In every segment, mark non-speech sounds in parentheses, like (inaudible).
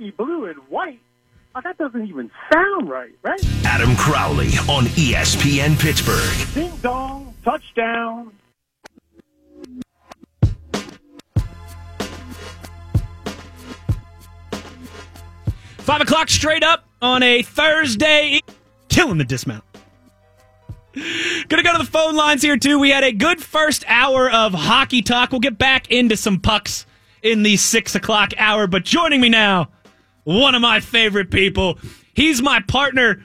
be blue and white. Oh, that doesn't even sound right, right? Adam Crowley on ESPN Pittsburgh. Ding dong, touchdown. Five o'clock straight up on a Thursday. Killing the dismount. Gonna go to the phone lines here too. We had a good first hour of hockey talk. We'll get back into some pucks in the six o'clock hour. But joining me now, one of my favorite people. He's my partner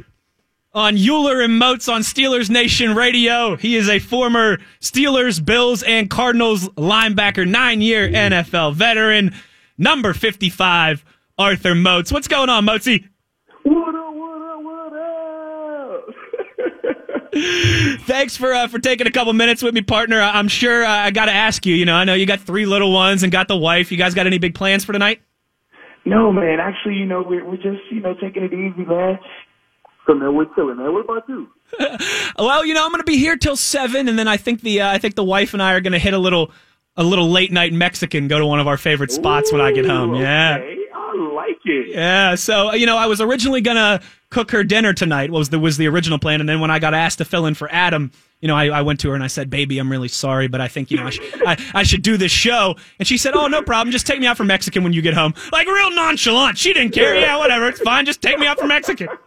on Euler and Moats on Steelers Nation Radio. He is a former Steelers, Bills, and Cardinals linebacker, nine year NFL veteran, number 55, Arthur Moats. What's going on, Moatsy? What up, what up, what up? (laughs) Thanks for uh, for taking a couple minutes with me, partner. I- I'm sure uh, I got to ask you. You know, I know you got three little ones and got the wife. You guys got any big plans for tonight? No, man. Actually, you know, we're, we're just, you know, taking it easy, man. So, man, we're chilling, man. What about you? (laughs) Well, you know, I'm going to be here till seven, and then I think the uh, I think the wife and I are going to hit a little a little late night Mexican. Go to one of our favorite spots when I get home. Ooh, Yeah. Okay. I like it. Yeah, so you know, I was originally gonna cook her dinner tonight. Was the was the original plan, and then when I got asked to fill in for Adam, you know, I, I went to her and I said, "Baby, I'm really sorry, but I think you know I, sh- I, I should do this show." And she said, "Oh, no problem. Just take me out for Mexican when you get home." Like real nonchalant. She didn't care. Yeah, whatever. It's fine. Just take me out for Mexican. (laughs)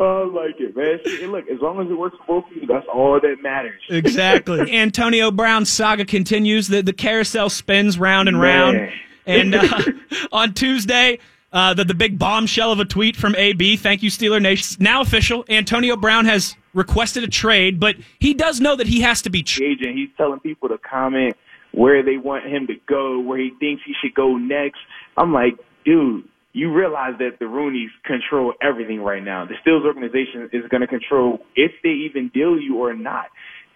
I like it, man. Look, as long as it works for both of you, that's all that matters. Exactly. (laughs) Antonio Brown's saga continues. The the carousel spins round and round. Man. And (laughs) uh, on Tuesday, uh, the the big bombshell of a tweet from AB. Thank you, Steeler Nation. Now official. Antonio Brown has requested a trade, but he does know that he has to be. Tra- Agent, he's telling people to comment where they want him to go, where he thinks he should go next. I'm like, dude, you realize that the Rooneys control everything right now. The Steelers organization is going to control if they even deal you or not.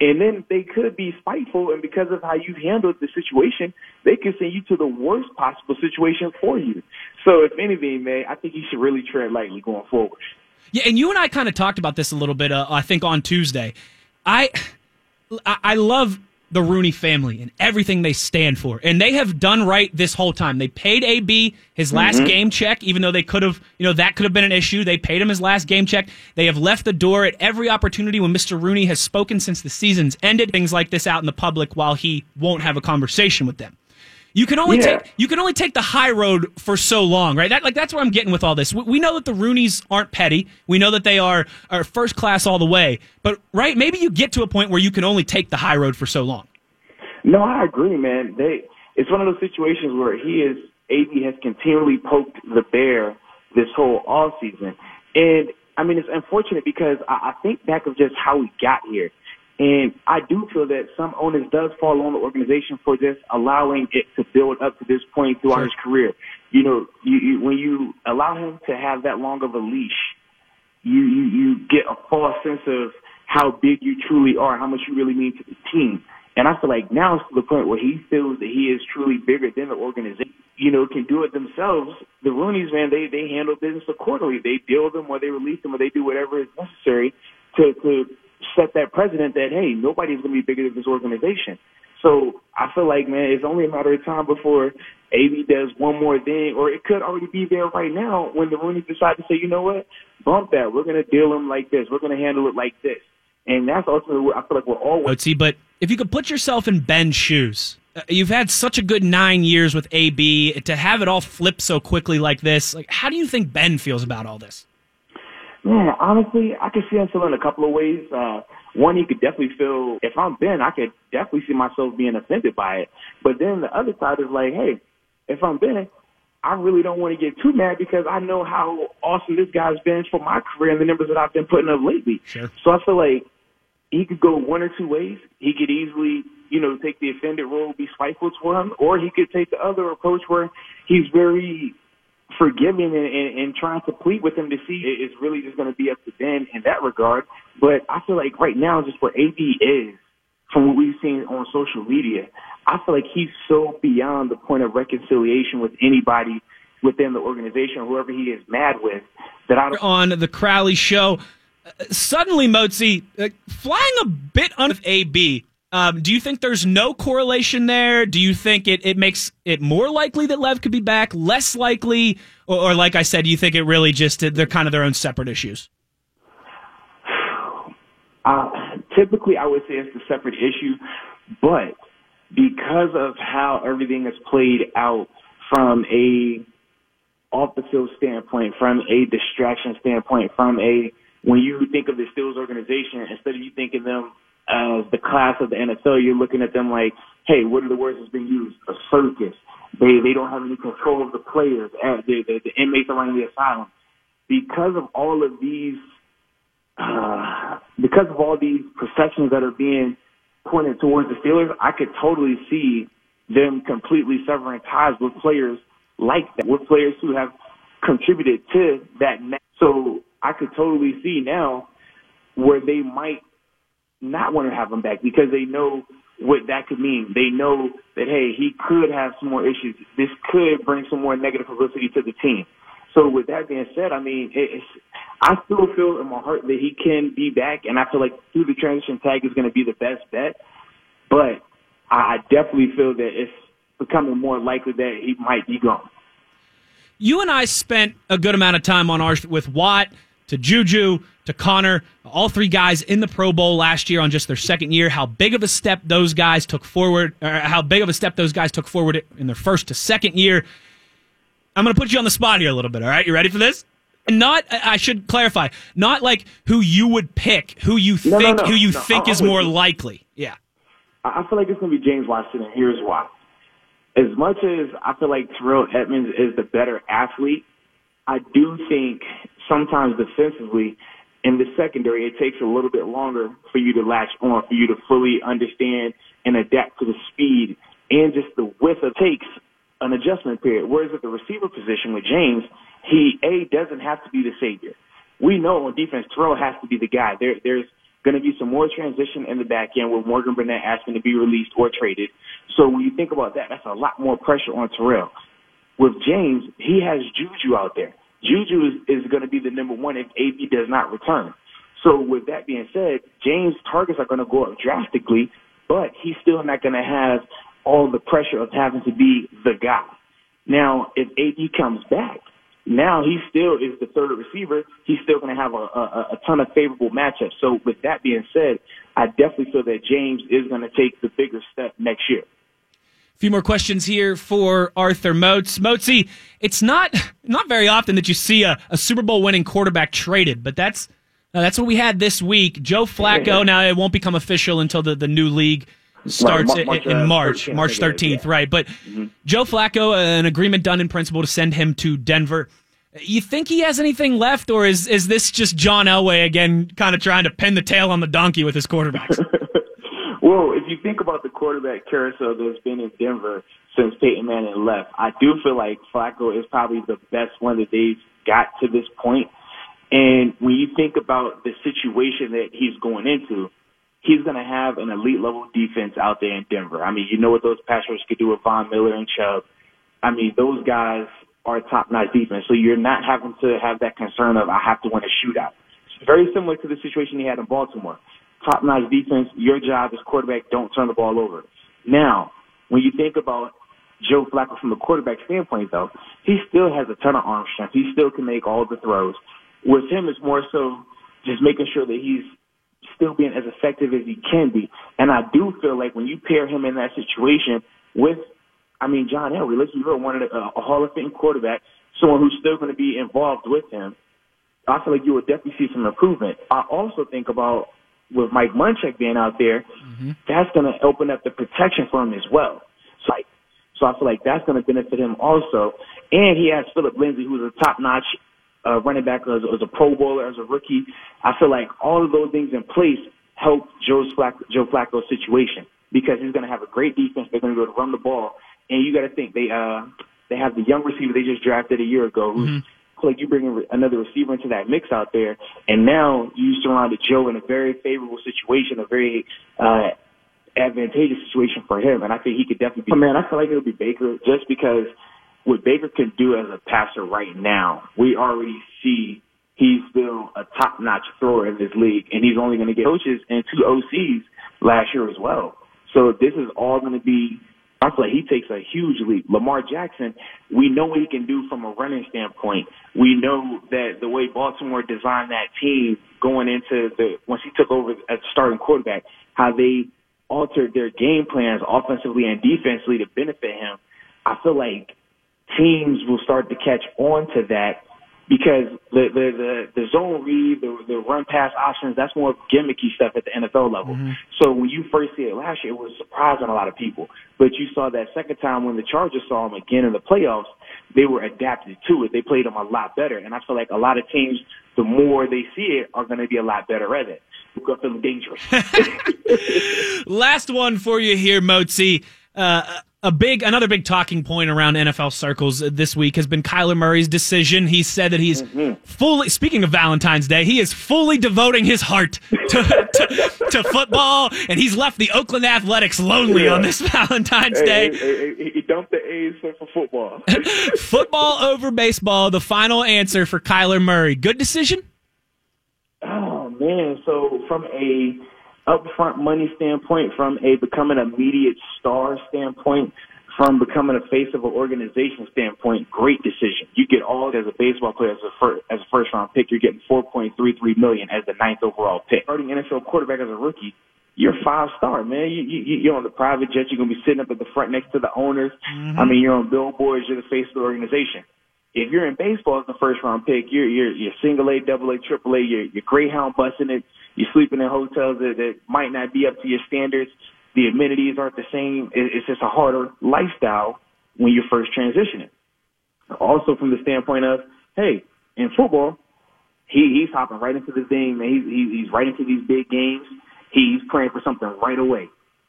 And then they could be spiteful, and because of how you've handled the situation, they could send you to the worst possible situation for you. So, if anything, man, I think you should really tread lightly going forward. Yeah, and you and I kind of talked about this a little bit. Uh, I think on Tuesday, I I I love the Rooney family and everything they stand for, and they have done right this whole time. They paid AB his last mm-hmm. game check, even though they could have, you know, that could have been an issue. They paid him his last game check. They have left the door at every opportunity when Mr. Rooney has spoken since the season's ended. Things like this out in the public while he won't have a conversation with them. You can only Yeah. take you can only take the high road for so long, right? That like that's where I'm getting with all this. We, we know that the Rooneys aren't petty. We know that they are are first class all the way. But right, maybe you get to a point where you can only take the high road for so long. No, I agree, man. They it's one of those situations where he is AB has continually poked the bear this whole off season. And I mean it's unfortunate because I, I think back of just how we got here. And I do feel that some owners does fall on the organization for just allowing it to build up to this point throughout Sure. his career. You know, you, you, when you allow him to have that long of a leash, you, you, you get a false sense of how big you truly are, how much you really mean to the team. And I feel like now it's to the point where he feels that he is truly bigger than the organization. You know, can do it themselves. The Rooneys, man, they they handle business accordingly. They deal them or they release them or they do whatever is necessary to to set that precedent that hey, nobody's going to be bigger than this organization. So I feel like, man, it's only a matter of time before AB does one more thing, or it could already be there right now when the Rooneys decide to say, you know what, bump that. We're going to deal them like this. We're going to handle it like this. And that's ultimately what I feel like we're always. Oatsy, but if you could put yourself in Ben's shoes, uh, you've had such a good nine years with AB to have it all flip so quickly like this. Like, how do you think Ben feels about all this? Man, honestly, I could see him feeling a couple of ways. Uh, one, he could definitely feel, if I'm Ben, I could definitely see myself being offended by it. But then the other side is like, hey, if I'm Ben, I really don't want to get too mad because I know how awesome this guy's been for my career and the numbers that I've been putting up lately. Sure. So I feel like he could go one or two ways. He could easily, you know, take the offended role, be spiteful to him, or he could take the other approach where he's very forgiving and, and, and trying to plead with him to see it- it's really just going to be up to Ben in that regard. But I feel like right now, just where AB is, from what we've seen on social media, I feel like he's so beyond the point of reconciliation with anybody within the organization or whoever he is mad with that I don't. on the Crowley show. Uh, suddenly, Moatsy, uh, flying a bit under AB, Um, do you think there's no correlation there? Do you think it, it makes it more likely that Lev could be back, less likely, or, or like I said, do you think it really just they're kind of their own separate issues? Uh, typically, I would say it's a separate issue, but because of how everything is played out from a off the field standpoint, from a distraction standpoint, from a when you think of the Steelers organization, instead of you thinking them as the class of the NFL, you're looking at them like, hey, what are the words that's being used? A circus. They they don't have any control of the players, uh, the, the, the inmates around the asylum. Because of all of these, uh, because of all these perceptions that are being pointed towards the Steelers, I could totally see them completely severing ties with players like that, with players who have contributed to that. So I could totally see now where they might not want to have him back because they know what that could mean. They know that hey, he could have some more issues. This could bring some more negative publicity to the team. So with that being said, I mean, it's, I still feel in my heart that he can be back, and I feel like through the transition tag is going to be the best bet. But I definitely feel that it's becoming more likely that he might be gone. You and I spent a good amount of time on ours with Watt to Juju to Connor, all three guys in the Pro Bowl last year on just their second year. How big of a step those guys took forward, or how big of a step those guys took forward in their first to second year. I'm going to put you on the spot here a little bit. All right, you ready for this? Not, I should clarify, not like who you would pick, who you think, no, no, who you think is more likely. Yeah. I feel like it's going to be James Washington, and here's why. As much as I feel like Terrell Edmunds is the better athlete, I do think sometimes defensively in the secondary, it takes a little bit longer for you to latch on, for you to fully understand and adapt to the speed and just the width of takes an adjustment period. Whereas at the receiver position with James, he A doesn't have to be the savior. We know on defense, Terrell has to be the guy. There, there's going to be some more transition in the back end with Morgan Burnett asking to be released or traded. So when you think about that, that's a lot more pressure on Terrell. With James, he has Juju out there. Juju is, is going to be the number one if AB does not return. So with that being said, James' targets are going to go up drastically, but he's still not going to have all the pressure of having to be the guy. Now, if AB comes back, now he still is the third receiver. He's still going to have a, a, a ton of favorable matchups. So with that being said, I definitely feel that James is going to take the bigger step next year few more questions here for Arthur Moats. Moatsy, it's not not very often that you see a, a Super Bowl winning quarterback traded, but that's uh, that's what we had this week. Joe Flacco. Now it won't become official until the, the new league starts right, March, in, in March, uh, March 13th, yeah. right? But mm-hmm. Joe Flacco, uh, an agreement done in principle to send him to Denver. You think he has anything left, or is is this just John Elway again, kind of trying to pin the tail on the donkey with his quarterbacks? (laughs) Well, if you think about the quarterback carousel that's been in Denver since Peyton Manning left, I do feel like Flacco is probably the best one that they've got to this point. And when you think about the situation that he's going into, he's going to have an elite level defense out there in Denver. I mean, you know what those pass rushers could do with Von Miller and Chubb. I mean, those guys are top notch defense. So you're not having to have that concern of I have to win a shootout. Very similar to the situation he had in Baltimore top notch defense. Your job as quarterback, don't turn the ball over. Now, when you think about Joe Flacco from a quarterback standpoint, though, he still has a ton of arm strength. He still can make all the throws. With him, it's more so just making sure that he's still being as effective as he can be. And I do feel like when you pair him in that situation with, I mean, John Elway, let's be real, one of the, uh, a Hall of Fame quarterback, someone who's still going to be involved with him. I feel like you will definitely see some improvement. I also think about with Mike Munchak being out there, mm-hmm. that's going to open up the protection for him as well. So, like, so I feel like that's going to benefit him also. And he has Phillip Lindsay, who's a top-notch uh, running back as, as a Pro Bowler, as a rookie. I feel like all of those things in place help Joe's Flacco, Joe Flacco's situation because he's going to have a great defense. They're going to be able to run the ball, and you got to think they uh they have the young receiver they just drafted a year ago who's mm-hmm like you bring another receiver into that mix out there, and now you surrounded Joe in a very favorable situation, a very uh, advantageous situation for him, and I think he could definitely be. Man, I feel like it'll be Baker just because what Baker can do as a passer right now, we already see he's still a top-notch thrower in this league, and he's only going to get coaches and two OCs last year as well. So this is all going to be. I feel like he takes a huge leap. Lamar Jackson, we know what he can do from a running standpoint. We know that the way Baltimore designed that team going into the once he took over as starting quarterback, how they altered their game plans offensively and defensively to benefit him. I feel like teams will start to catch on to that because the the the, the zone read, the the run pass options, that's more gimmicky stuff at the NFL level. Mm-hmm. So when you first see it last year, it was surprising a lot of people. But you saw that second time when the Chargers saw him again in the playoffs, they were adapted to it. They played him a lot better, and I feel like a lot of teams, the more they see it, are going to be a lot better at it. We're feeling dangerous. (laughs) Last one for you here, Moatsy. Uh, a big another big talking point around NFL circles this week has been Kyler Murray's decision. He said that he's mm-hmm. fully speaking of Valentine's Day, he is fully devoting his heart to, (laughs) to, to, football, and he's left the Oakland Athletics lonely yeah. on this (laughs) Valentine's hey, Day. Hey, hey, he dumped the A's for football. (laughs) football over baseball. The final answer for Kyler Murray. Good decision. Oh man! So from a upfront money standpoint, from a becoming an immediate star standpoint, from becoming a face of an organization standpoint, great decision. You get all as a baseball player as a first, as a first round pick. You're getting 4.33 million as the ninth overall pick. Starting NFL quarterback as a rookie, you're five star, man. You, you you're on the private jet. You're gonna be sitting up at the front next to the owners. Mm-hmm. I mean, you're on billboards. You're the face of the organization if you're in baseball as the first round pick, you're you're you're single A, double A, triple A, you're you're Greyhound busting it, you're sleeping in hotels that, that might not be up to your standards. The amenities aren't the same. It's just a harder lifestyle when you're first transitioning. Also, from the standpoint of, hey, in football, he he's hopping right into the thing, man. He's he's right into these big games. He's praying for something right away.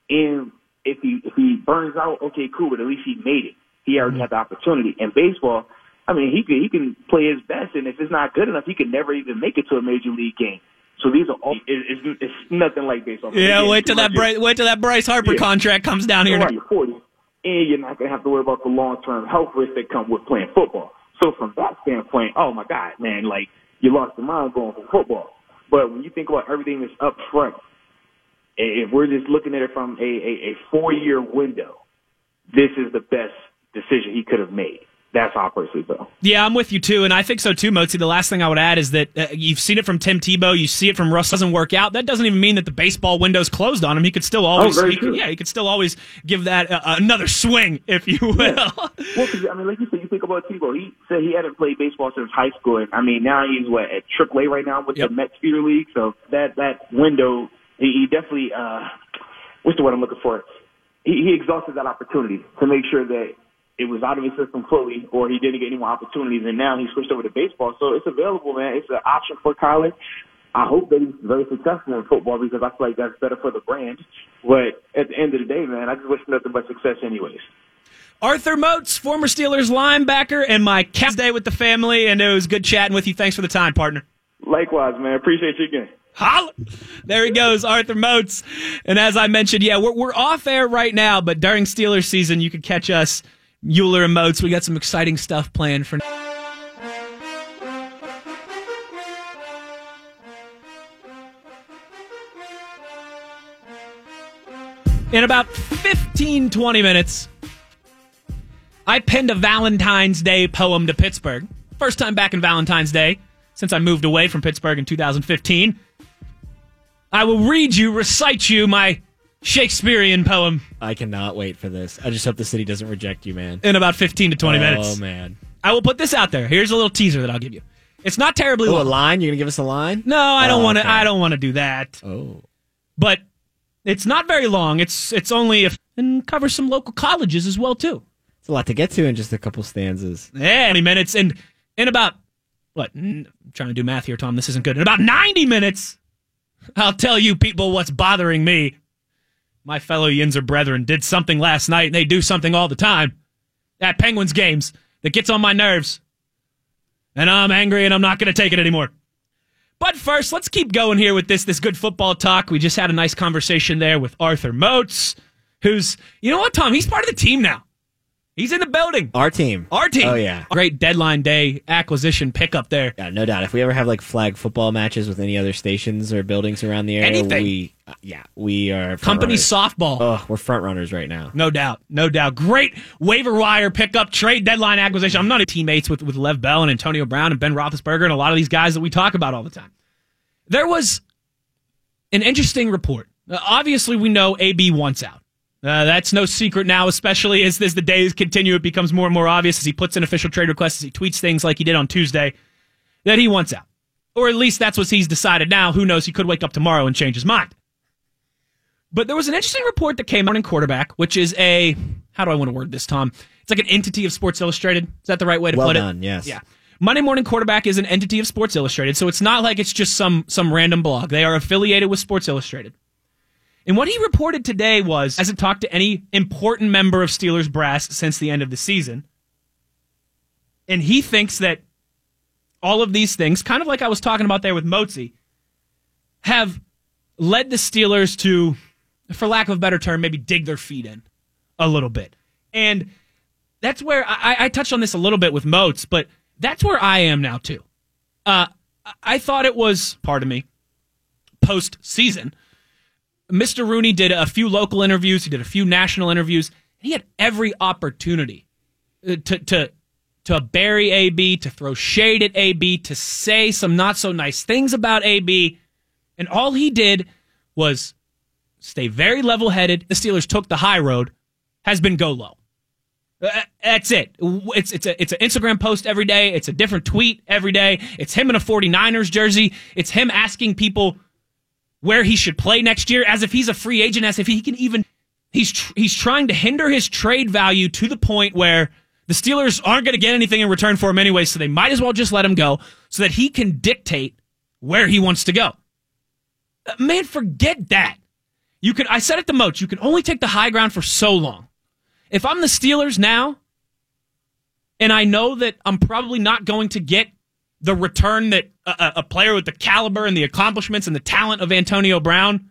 And if he if he burns out, okay, cool, but at least he made it. He already had the opportunity. In baseball, I mean, he can he can play his best, and if it's not good enough, he can never even make it to a major league game. So these are all it's, it's nothing like baseball. Yeah, wait till that Bryce, wait till that Bryce Harper yeah. contract comes down here. You're 40, and you're not gonna have to worry about the long term health risks that come with playing football. So from that standpoint, oh my God, man, like you lost your mind going for football. But when you think about everything that's up front, if we're just looking at it from a, a, a four year window, this is the best decision he could have made. That's personally feel. Yeah, I'm with you too, and I think so too, Moatsy. The last thing I would add is that uh, you've seen it from Tim Tebow, you see it from Russ. Doesn't work out. That doesn't even mean that the baseball window's closed on him. He could still always, oh, he could, yeah, he could still always give that uh, another swing, if you will. Yeah. Well, I mean, like you said, you think about Tebow. He said he hadn't played baseball since high school. And, I mean, now he's what at AAA right now with yep. the Mets feeder league. So that that window, he, he definitely. uh What's the word I'm looking for? He, he exhausted that opportunity to make sure that it was out of his system fully, or he didn't get any more opportunities, and now he switched over to baseball. So it's available, man. It's an option for college. I hope that he's very successful in football because I feel like that's better for the brand. But at the end of the day, man, I just wish nothing but success, anyways. Arthur Moats, former Steelers linebacker, and my cast day with the family, and it was good chatting with you. Thanks for the time, partner. Likewise, man. Appreciate you again. Holla. There he goes, Arthur Moats. And as I mentioned, yeah, we're, we're off air right now, but during Steelers season, you can catch us Euler and Moats. We got some exciting stuff planned for. In about 15, 20 minutes, I penned a Valentine's Day poem to Pittsburgh. First time back in Valentine's Day since I moved away from Pittsburgh in 2015. I will read you, recite you my Shakespearean poem. I cannot wait for this. I just hope the city doesn't reject you, man. In about 15 to 20 oh, minutes. Oh, man. I will put this out there. Here's a little teaser that I'll give you. It's not terribly oh, long. a line? You're going to give us a line? No, I don't oh, want to okay. I don't want to do that. Oh. But it's not very long. It's it's only if and covers some local colleges as well too. It's a lot to get to in just a couple stanzas. Yeah, 20 minutes and in about what? I'm trying to do math here, Tom. This isn't good. In about 90 minutes, I'll tell you people what's bothering me my fellow Yinzer brethren did something last night, and they do something all the time at Penguins games that gets on my nerves. And I'm angry and I'm not going to take it anymore. But first, let's keep going here with this this good football talk. We just had a nice conversation there with Arthur Moats, who's you know what, Tom? He's part of the team now. He's in the building. Our team. Our team. Oh, yeah. Great deadline day acquisition pickup there. Yeah, no doubt. If we ever have like flag football matches with any other stations or buildings around the area, Anything. we uh, yeah, we are Company runners. softball. Oh, we're front runners right now. No doubt. No doubt. Great waiver wire pickup, trade deadline acquisition. I'm not a teammates with, with Lev Bell and Antonio Brown and Ben Roethlisberger and a lot of these guys that we talk about all the time. There was an interesting report. Uh, obviously, we know AB wants out. Uh, that's no secret now, especially as, as the days continue. It becomes more and more obvious as he puts in official trade requests, as he tweets things like he did on Tuesday, that he wants out. Or at least that's what he's decided now. Who knows? He could wake up tomorrow and change his mind. But there was an interesting report that came out in quarterback, which is a how do I want to word this, Tom? It's like an entity of Sports Illustrated. Is that the right way to Well put done, it? yes. Yeah. Monday Morning Quarterback is an entity of Sports Illustrated, so it's not like it's just some some random blog. They are affiliated with Sports Illustrated. And what he reported today was, hasn't talked to any important member of Steelers brass since the end of the season. And he thinks that all of these things, kind of like I was talking about there with Moatsy, have led the Steelers to, for lack of a better term, maybe dig their feet in a little bit. And that's where I, I touched on this a little bit with Moats, but that's where I am now too. Uh, I thought it was, pardon me, post season. Mr. Rooney did a few local interviews. He did a few national interviews. He had every opportunity uh, to to to bury AB, to throw shade at AB, to say some not so nice things about AB, and all he did was stay very level headed. The Steelers took the high road. Has been go low. Uh, That's it. It's it's a it's an Instagram post every day. It's a different tweet every day. It's him in a 49ers jersey. It's him asking people where he should play next year as if he's a free agent as if he can even he's tr- he's trying to hinder his trade value to the point where the Steelers aren't going to get anything in return for him anyway, so they might as well just let him go so that he can dictate where he wants to go. Uh, Man, forget that. You could I said it the most, you can only take the high ground for so long. If I'm the Steelers now, and I know that I'm probably not going to get the return that a, a player with the caliber and the accomplishments and the talent of Antonio Brown,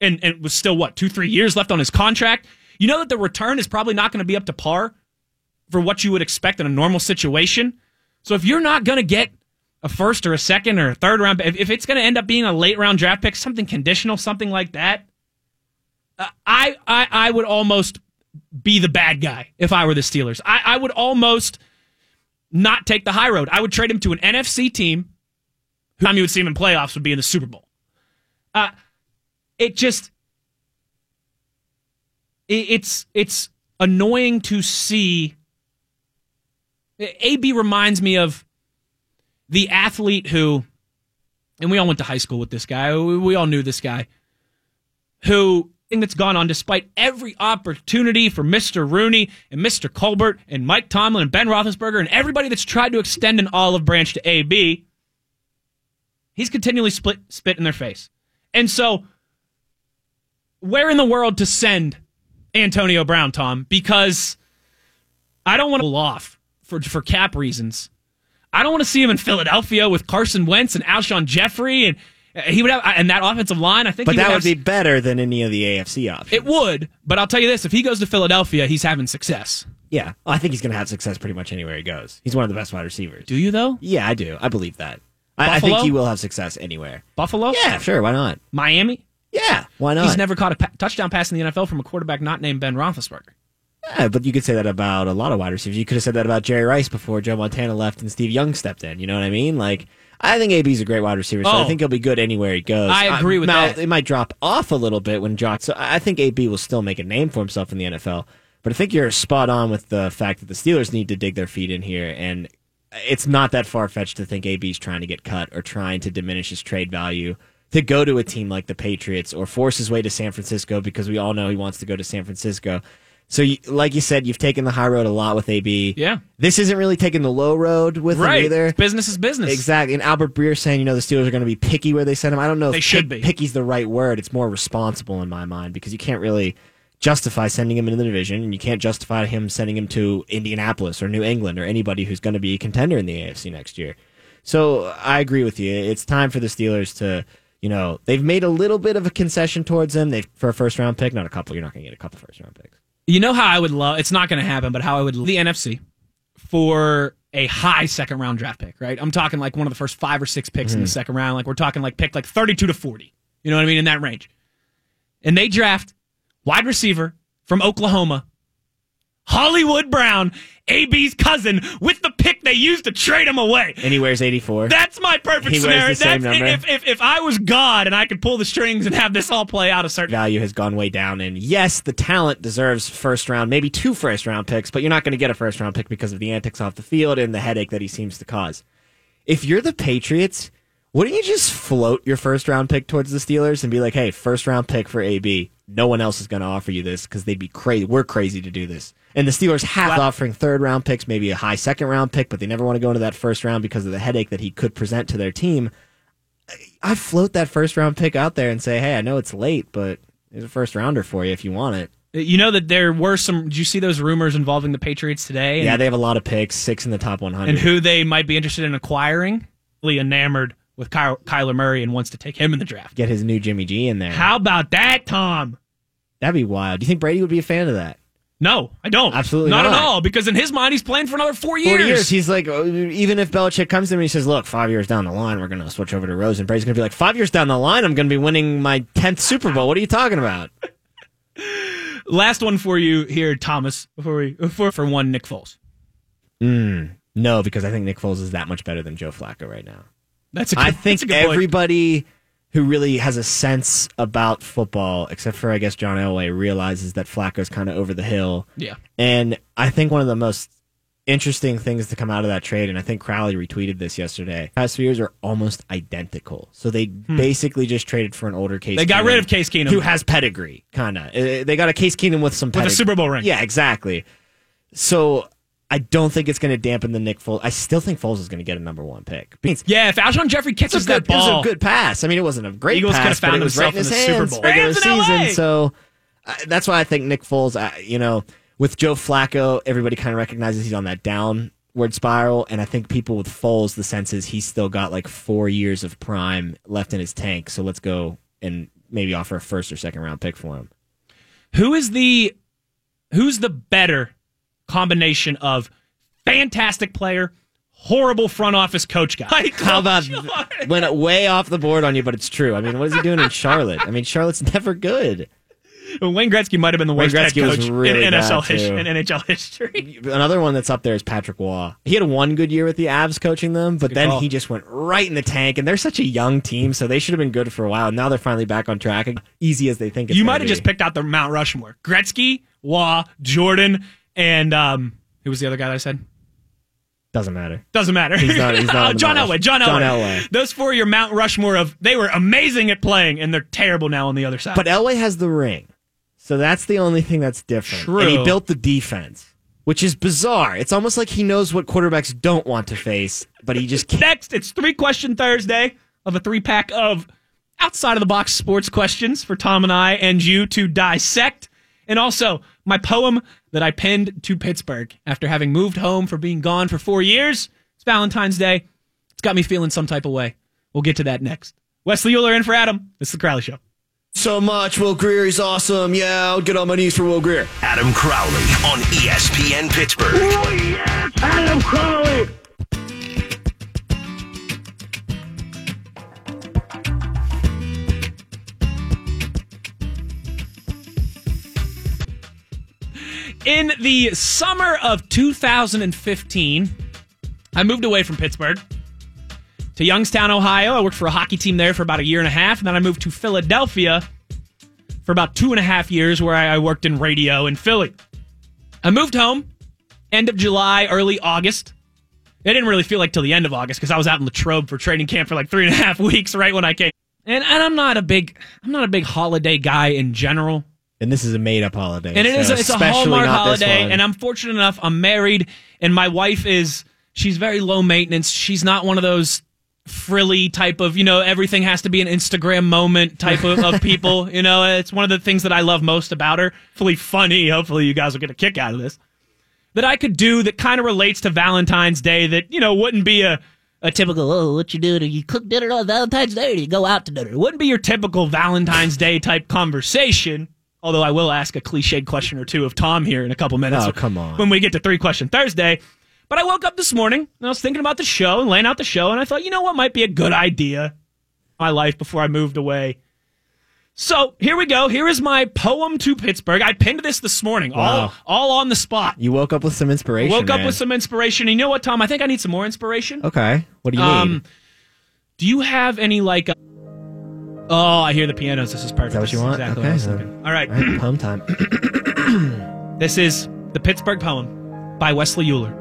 and, and was still what two three years left on his contract. You know that the return is probably not going to be up to par for what you would expect in a normal situation. So if you're not going to get a first or a second or a third round, if, if it's going to end up being a late round draft pick, something conditional, something like that, uh, I, I I would almost be the bad guy if I were the Steelers. I, I would almost not take the high road. I would trade him to an NFC team. Who time you would see him in playoffs would be in the Super Bowl. Uh, it just it, it's it's annoying to see. AB reminds me of the athlete who, and we all went to high school with this guy. We, we all knew this guy who that's gone on despite every opportunity for Mr. Rooney and Mr. Colbert and Mike Tomlin and Ben Roethlisberger and everybody that's tried to extend an olive branch to AB. He's continually split spit in their face. And so where in the world to send Antonio Brown, Tom? Because I don't want to pull off for for cap reasons. I don't want to see him in Philadelphia with Carson Wentz and Alshon Jeffery and he would have and that offensive line. I think, But he that would, would have, be better than any of the AFC options. it would. But I'll tell you this: if he goes to Philadelphia, he's having success. Yeah, I think he's going to have success pretty much anywhere he goes. He's one of the best wide receivers. Do you though? Yeah, I do. I believe that. I, I think he will have success anywhere. Buffalo? Yeah, sure. Why not? Miami? Yeah, why not? He's never caught a pa- touchdown pass in the NFL from a quarterback not named Ben Roethlisberger. Yeah, but you could say that about a lot of wide receivers. You could have said that about Jerry Rice before Joe Montana left and Steve Young stepped in. You know what I mean? Like, I think AB is a great wide receiver, so Oh. I think he'll be good anywhere he goes. I agree um, with now, that. It might drop off a little bit when Jock. So I think AB will still make a name for himself in the NFL. But I think you're spot on with the fact that the Steelers need to dig their feet in here, and it's not that far fetched to think AB's trying to get cut or trying to diminish his trade value to go to a team like the Patriots or force his way to San Francisco because we all know he wants to go to San Francisco. So, you, like you said, you've taken the high road a lot with AB. Yeah. This isn't really taking the low road with Right. him either. Business is business. Exactly. And Albert Breer saying, you know, the Steelers are going to be picky where they send him. I don't know if They should be. picky's the right word. It's more responsible in my mind because you can't really justify sending him into the division and you can't justify him sending him to Indianapolis or New England or anybody who's going to be a contender in the AFC next year. So I agree with you. It's time for the Steelers to, you know, they've made a little bit of a concession towards him. They for a first round pick, not a couple. You're not going to get a couple first round picks. You know how I would love, it's not going to happen, but how I would love the NFC for a high second round draft pick, right? I'm talking like one of the first five or six picks in the hmm. second round. Like we're talking like pick like 32 to 40. You know what I mean? In that range. And they draft wide receiver from Oklahoma, Hollywood Brown, AB's cousin, with the pick they used to trade him away. And he wears 84. That's my perfect He wears scenario. the same number. if, if, if I was God and I could pull the strings and have this all play out a certain value has gone way down. And yes, the talent deserves first round, maybe two first round picks, but you're not going to get a first round pick because of the antics off the field and the headache that he seems to cause. If you're the Patriots, wouldn't you just float your first round pick towards the Steelers and be like, hey, first round pick for AB? No one else is going to offer you this because they'd be crazy. We're crazy to do this. And the Steelers have offering third round picks, maybe a high second round pick, but they never want to go into that first round because of the headache that he could present to their team. I float that first round pick out there and say, hey, I know it's late, but there's a first rounder for you if you want it. Uh, you know that there were some. Did you see those rumors involving the Patriots today? And, Yeah, they have a lot of picks, six in the top 100. and who they might be interested in acquiring. Really enamored with Ky- Kyler Murray and wants to take him in the draft. Get his new Jimmy G in there. How about that, Tom? That'd be wild. Do you think Brady would be a fan of that? No, I don't. Absolutely not, not. at all. Because in his mind, he's playing for another four years. 40 years. He's like, uh, even if Belichick comes to him and he says, look, five years down the line, we're going to switch over to Rose. And Brady's going to be like, five years down the line, I'm going to be winning my 10th Super Bowl. What are you talking about? (laughs) Last one for you here, Thomas. Before we before for one, Nick Foles. No, because I think Nick Foles is that much better than Joe Flacco right now. That's a good, I think good point. everybody who really has a sense about football, except for I guess John Elway, realizes that Flacco's kind of over the hill. Yeah. And I think one of the most interesting things to come out of that trade, and I think Crowley retweeted this yesterday. Past few years are almost identical. So they basically just traded for an older Case. Hmm. They got Keenum rid of Case Keenum. who has pedigree, kind of. They got a Case Keenum with some with a. Super Bowl ring. Yeah, exactly. So I don't think it's going to dampen the Nick Foles. I still think Foles is going to get a number one pick. Yeah, if Alshon Jeffery it's a catches good, that ball, it was a good pass. I mean, it wasn't a great Eagles could pass, found but it was right in his in the hands Super Bowl. regular Rams in LA. season. So uh, that's why I think Nick Foles. Uh, you know, with Joe Flacco, everybody kind of recognizes he's on that downward spiral, and I think people with Foles, the sense is he's still got like four years of prime left in his tank. So let's go and maybe offer a first or second round pick for him. who is the who's the better combination of fantastic player, horrible front office coach guy? Like, How about Jordan. went way off the board on you, but it's true. I mean, what is he doing in Charlotte? I mean, Charlotte's never good. Wayne Gretzky might have been the worst head coach really in NSL bad, his- in NHL history. Another one that's up there is Patrick Roy. He had one good year with the Avs coaching them, but Good then call. he just went right in the tank. And they're such a young team, so they should have been good for a while. Now they're finally back on track, easy as they think. It's You might have just picked out the Mount Rushmore: Gretzky, Roy, Jordan, and um, who was the other guy that I said? Doesn't matter. Doesn't matter. He's not- he's not (laughs) Oh, John Elway. John Elway. John Elway. Those four your Mount Rushmore of they were amazing at playing, and they're terrible now on the other side. But Elway has the ring, so that's the only thing that's different. True. And he built the defense, which is bizarre. It's almost like he knows what quarterbacks don't want to face, but he just can't. Next, it's three question Thursday of a three pack of outside of the box sports questions for Tom and I and you to dissect. And also my poem that I pinned to Pittsburgh after having moved home for being gone for four years. It's Valentine's Day. It's got me feeling some type of way. We'll get to that next. Wesley Euler in for Adam. This is the Crowley Show. So much. Will Greer, he's awesome. Yeah, I'll get on my knees for Will Greer. Adam Crowley on ESPN Pittsburgh. Oh, yes, Adam Crowley. In the summer of 2015, I moved away from Pittsburgh to Youngstown, Ohio. I worked for a hockey team there for about a year and a half, and then I moved to Philadelphia for about two and a half years, where I worked in radio in Philly. I moved home end of July, early August. It didn't really feel like till the end of August because I was out in Latrobe for training camp for like three and a half (laughs) weeks right when I came. And, and I'm not a big I'm not a big holiday guy in general. And this is a made up holiday. And it is so a, it's a Hallmark holiday, and I'm fortunate enough. I'm married, and my wife is she's very low maintenance. She's not one of those frilly type of you know everything has to be an Instagram moment type of, of people. (laughs) You know, it's one of the things that I love most about her. Hopefully funny. Hopefully you guys will get a kick out of this. That I could do that kind of relates to Valentine's Day. That you know wouldn't be a a typical oh what you do do you cook dinner on Valentine's Day or do you go out to dinner? It wouldn't be your typical Valentine's Day type conversation Although I will ask a cliched question or two of Tom here in a couple minutes. Oh, come on. When we get to three question Thursday. But I woke up this morning and I was thinking about the show and laying out the show, and I thought, you know what might be a good idea in my life before I moved away. So here we go. Here is my poem to Pittsburgh. I pinned this this morning, all Wow. all on the spot. You woke up with some inspiration. Woke up with some inspiration. And you know what, Tom? I think I need some more inspiration. Okay. What do you Um, need? do you have any like? uh, oh, I hear the pianos. This is perfect. Is that what you want? Exactly okay. what I was thinking. All right. All right. Poem time. (clears throat) This is the Pittsburgh poem by Wesley Euler.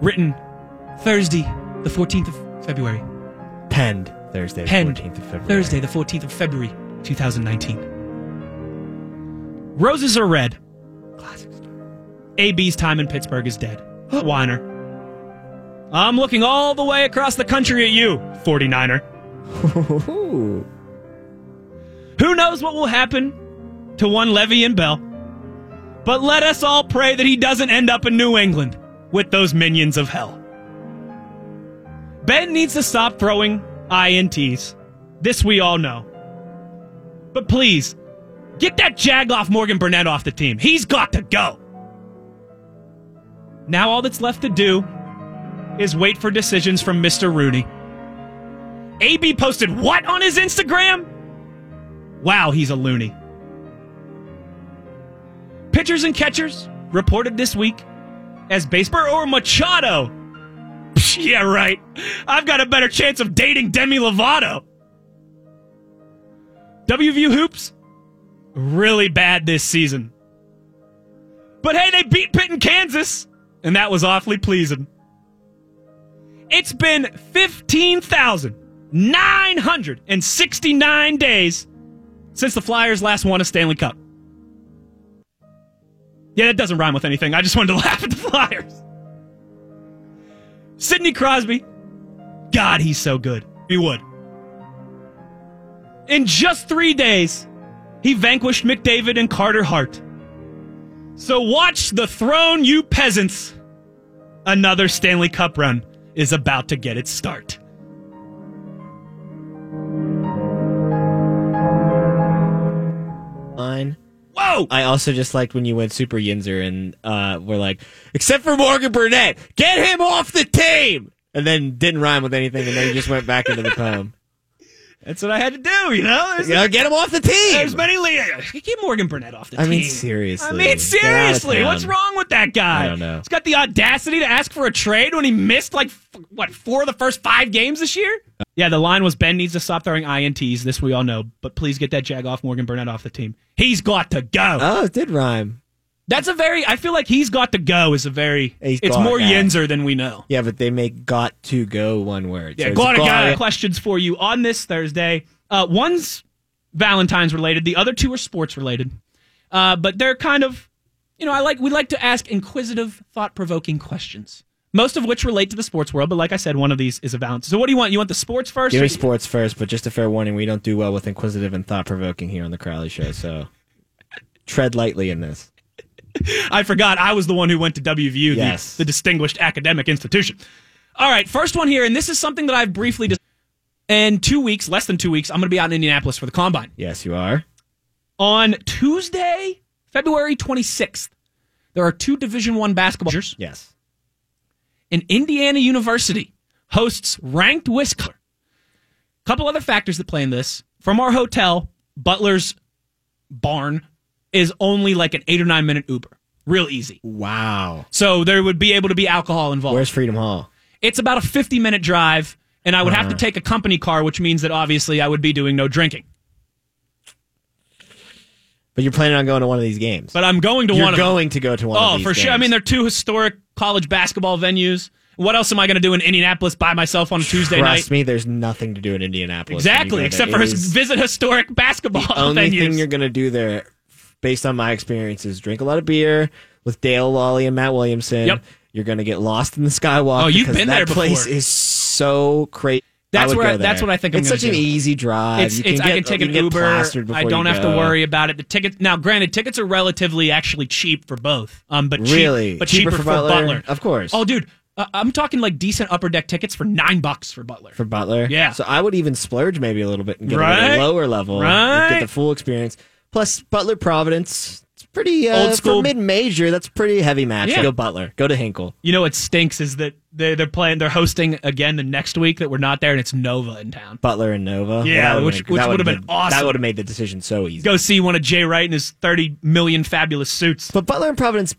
Written Thursday, the 14th of February. Penned Thursday, Penned 14th of February. Thursday, the 14th of February, 2019. Roses are red. Classic story. AB's time in Pittsburgh is dead. (gasps) Whiner. I'm looking all the way across the country at you, 49er. Who knows what will happen to one Le'Veon Bell? But let us all pray that he doesn't end up in New England with those minions of hell. Ben needs to stop throwing INTs. This we all know. But please, get that jag off Morgan Burnett off the team. He's got to go. Now all that's left to do is wait for decisions from Mr. Rooney. AB posted what on his Instagram? Wow, he's a loony. Pitchers and catchers reported this week as Baseber or Machado. Psh, (laughs) yeah, right. I've got a better chance of dating Demi Lovato. WVU Hoops, really bad this season. But hey, they beat Pitt in Kansas, and that was awfully pleasing. It's been 15,969 days since the Flyers last won a Stanley Cup. Yeah, that doesn't rhyme with anything. I just wanted to (laughs) laugh at the Flyers. Sidney Crosby. God, he's so good. He would. In just three days, he vanquished McDavid and Carter Hart. So watch the throne, you peasants. Another Stanley Cup run is about to get its start. I also just liked when you went super Yinzer and uh, were like, except for Morgan Burnett, get him off the team, and then didn't rhyme with anything, and then you just went back into the poem. That's what I had to do, you know? There's, You know, get him off the team. there's many. Le- Get Morgan Burnett off the I team. I mean, seriously. I mean, Get out of seriously, what's wrong with that guy? I don't know. He's got the audacity to ask for a trade when he missed like f- what four of the first five games this year. Yeah, the line was Ben needs to stop throwing ints. This we all know, but please get that jag off Morgan Burnett off the team. He's got to go. Oh, it did rhyme. That's a very. I feel like he's got to go is a very. He's it's more that. Yinzer than we know. Yeah, but they make got to go one word. Yeah, So got gotta- questions for you on this Thursday. Uh, one's Valentine's related, the other two are sports related. Uh, but they're kind of, you know, I like we like to ask inquisitive, thought provoking questions. Most of which relate to the sports world, but like I said, one of these is a Valentine. So what do you want? You want the sports first? Give me sports first, but just a fair warning: we don't do well with inquisitive and thought provoking here on the Crowley Show. So (laughs) tread lightly in this. I forgot I was the one who went to WVU, Yes. the, the distinguished academic institution. All right, first one here, and this is something that I've briefly. Dis- in two weeks, less than two weeks, I'm going to be out in Indianapolis for the combine. Yes, you are. on Tuesday, February 26th, there are two Division One basketball. Yes. And Indiana University hosts ranked Whistler. Couple other factors that play in this. From our hotel, Butler's barn is only like an eight or nine minute Uber. Real easy. Wow. So there would be able to be alcohol involved. Where's Freedom Hall? it's about a 50 minute drive, and I would have to uh-huh. take a company car, which means that obviously I would be doing no drinking. But you're planning on going to one of these games. But I'm going to you're one of them. going to go to one. of Oh, for sure. I mean, they're two historic college basketball venues. What else am I going to do in Indianapolis by myself on a Tuesday Trust night? Trust me, there's nothing to do in Indianapolis. Exactly, except for visit historic basketball the only (laughs) venues. thing you're going to do there, based on my experiences, drink a lot of beer with Dale Lolley and Matt Williamson. Yep. You're going to get lost in the Skywalk. Oh, you've been that there place before. is so crazy. That's I where I- that's what I think I'm It's such an easy drive. it's, you it's, can I can take an Uber. I don't have to worry about it. The tickets now, granted, tickets are relatively actually cheap for both. Um, but cheap- Really? but Cheaper cheaper, for Butler? Of course. Oh, dude, uh, I'm talking like decent upper deck tickets for nine bucks for Butler. for Butler. Yeah. So I would even splurge maybe a little bit and get a Right? little lower level, and Right? get the full experience. Plus Butler Providence. It's pretty uh, Old school. for mid major. That's pretty heavy match. Yeah. Go Butler. Go to Hinkle. You know what stinks is that they they're playing they're hosting again the next week that we're not there and it's Nova in town. Butler and Nova. Yeah, would've which- been- which would've would've been awesome. That would have made the decision so easy. Go see one of Jay Wright and his thirty million fabulous suits. But Butler and Providence,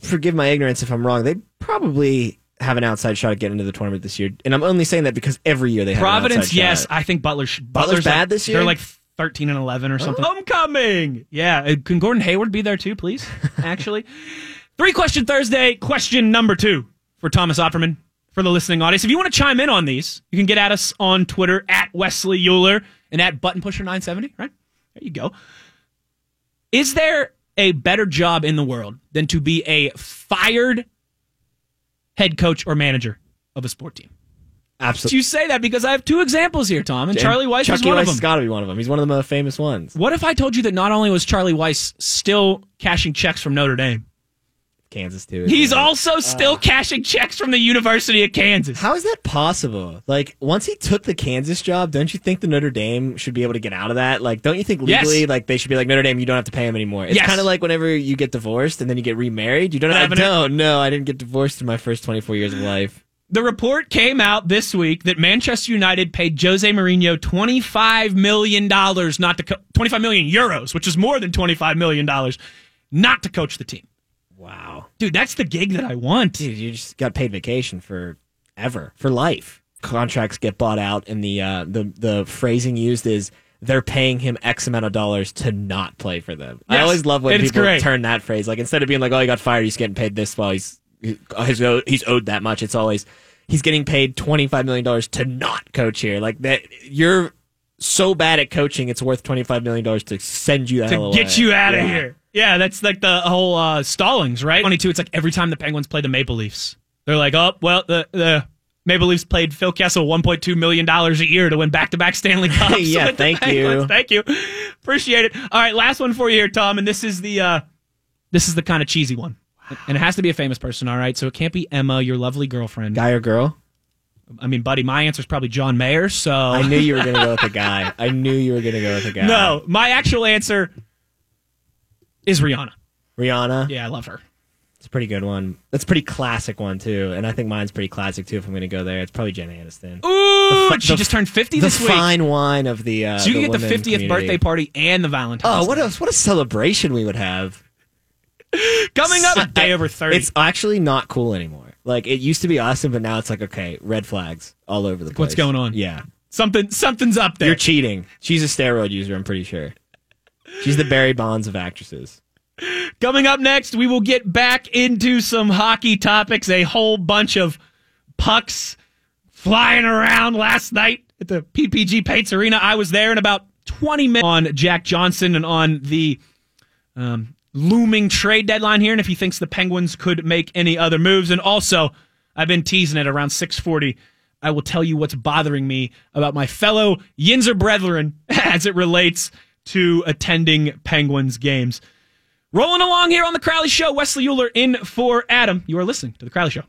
forgive my ignorance if I'm wrong, they probably have an outside shot at getting into the tournament this year. And I'm only saying that because every year they have Providence, yes, shot. I think Butler. Butler's Butler's bad like- this year? They're like thirteen and eleven or something. Homecoming, yeah. Uh, Can Gordon Hayward be there too, please? (laughs) Actually, three question Thursday. Question number two for Thomas Opperman for the listening audience. If you want to chime in on these, you can get at us on Twitter at Wesley Euler and at Button Pusher nine seventy. Right there, you go. Is there a better job in the world than to be a fired head coach or manager of a sport team? Absolutely. You say that because I have two examples here, Tom, and Charlie Weis is one Weis of them. Has got to be one of them. He's one of the most famous ones. What if I told you that not only was Charlie Weis still cashing checks from Notre Dame, Kansas too. he's it? also uh. still cashing checks from the University of Kansas. How is that possible? Like, once he took the Kansas job, don't you think the Notre Dame should be able to get out of that? Like, don't you think Yes. legally, like, they should be like, Notre Dame, you don't have to pay him anymore? It's Yes. kind of like whenever you get divorced and then you get remarried. You don't, Having it- don't, no, I didn't get divorced in my first 24 years of life. The report came out this week that Manchester United paid Jose Mourinho $25 million not to co- 25 million euros, which is more than $25 million, not to coach the team. Wow. Dude, that's the gig that I want. Dude, you just got paid vacation for ever, for life. Contracts get bought out, and the uh, the the phrasing used is they're paying him X amount of dollars to not play for them. I always love when people great. turn that phrase. Like instead of being like, "Oh, he got fired, he's getting paid this," while he's he's owed, he's owed that much. It's always he's getting paid twenty five million dollars to not coach here. Like that, you're so bad at coaching, it's worth twenty five million dollars to send you the hell to away. get you out of here. Yeah, that's like the whole uh, Stallings, right? Funny too. It's like every time the Penguins play the Maple Leafs, they're like, "Oh, well, the the Maple Leafs played Phil Kessel one point two million dollars a year to win back to back Stanley (laughs) Cups." Yeah, thank you. thank you, appreciate it. All right, last one for you here, Tom, and this is the uh, this is the kind of cheesy one, and it has to be a famous person. All right, so it can't be Emma, your lovely girlfriend. Guy or girl? I mean, buddy, my answer is probably John Mayer. So I knew you were gonna go with a (laughs) guy. I knew you were gonna go with a guy. no, my actual answer is Rihanna. Rihanna. Yeah, I love her. It's a pretty good one. That's a pretty classic one too, and I think mine's pretty classic too. If I'm going to go there, it's probably Jen Aniston. Ooh, fi- she the- just turned 50 the this week. The fine wine of the. Uh, So you can get the 50th community. birthday party and the Valentine's. Oh, what else? What a celebration we would have! (laughs) Coming up, a day over 30. It's actually not cool anymore. Like it used to be awesome, but now it's like okay, red flags all over the place. what's going on? Yeah, Something, something's up there. you're cheating. She's a steroid user. I'm pretty sure. She's the Barry Bonds of actresses. Coming up next, we will get back into some hockey topics. A whole bunch of pucks flying around last night at the PPG Paints Arena. I was there in about 20 minutes on Jack Johnson and on the um, looming trade deadline here, and if he thinks the Penguins could make any other moves. And also, I've been teasing it around 640. I will tell you what's bothering me about my fellow Yinzer brethren (laughs) as it relates to attending Penguins games. Rolling along here on the Crowley Show, Wesley Euler in for Adam. You are listening to the Crowley Show.